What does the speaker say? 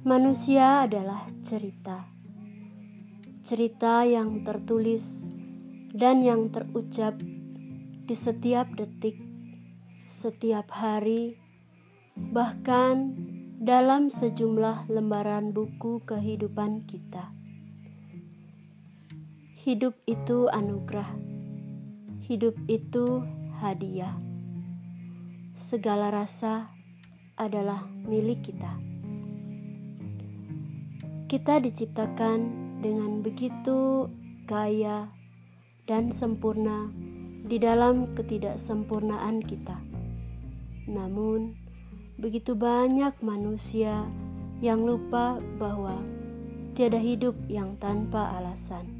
Manusia adalah cerita, cerita yang tertulis dan yang terucap di setiap detik, setiap hari, bahkan dalam sejumlah lembaran buku kehidupan kita. Hidup itu anugerah, hidup itu hadiah. Segala rasa adalah milik kita. Kita diciptakan dengan begitu kaya dan sempurna di dalam ketidaksempurnaan kita. Namun, begitu banyak manusia yang lupa bahwa tiada hidup yang tanpa alasan.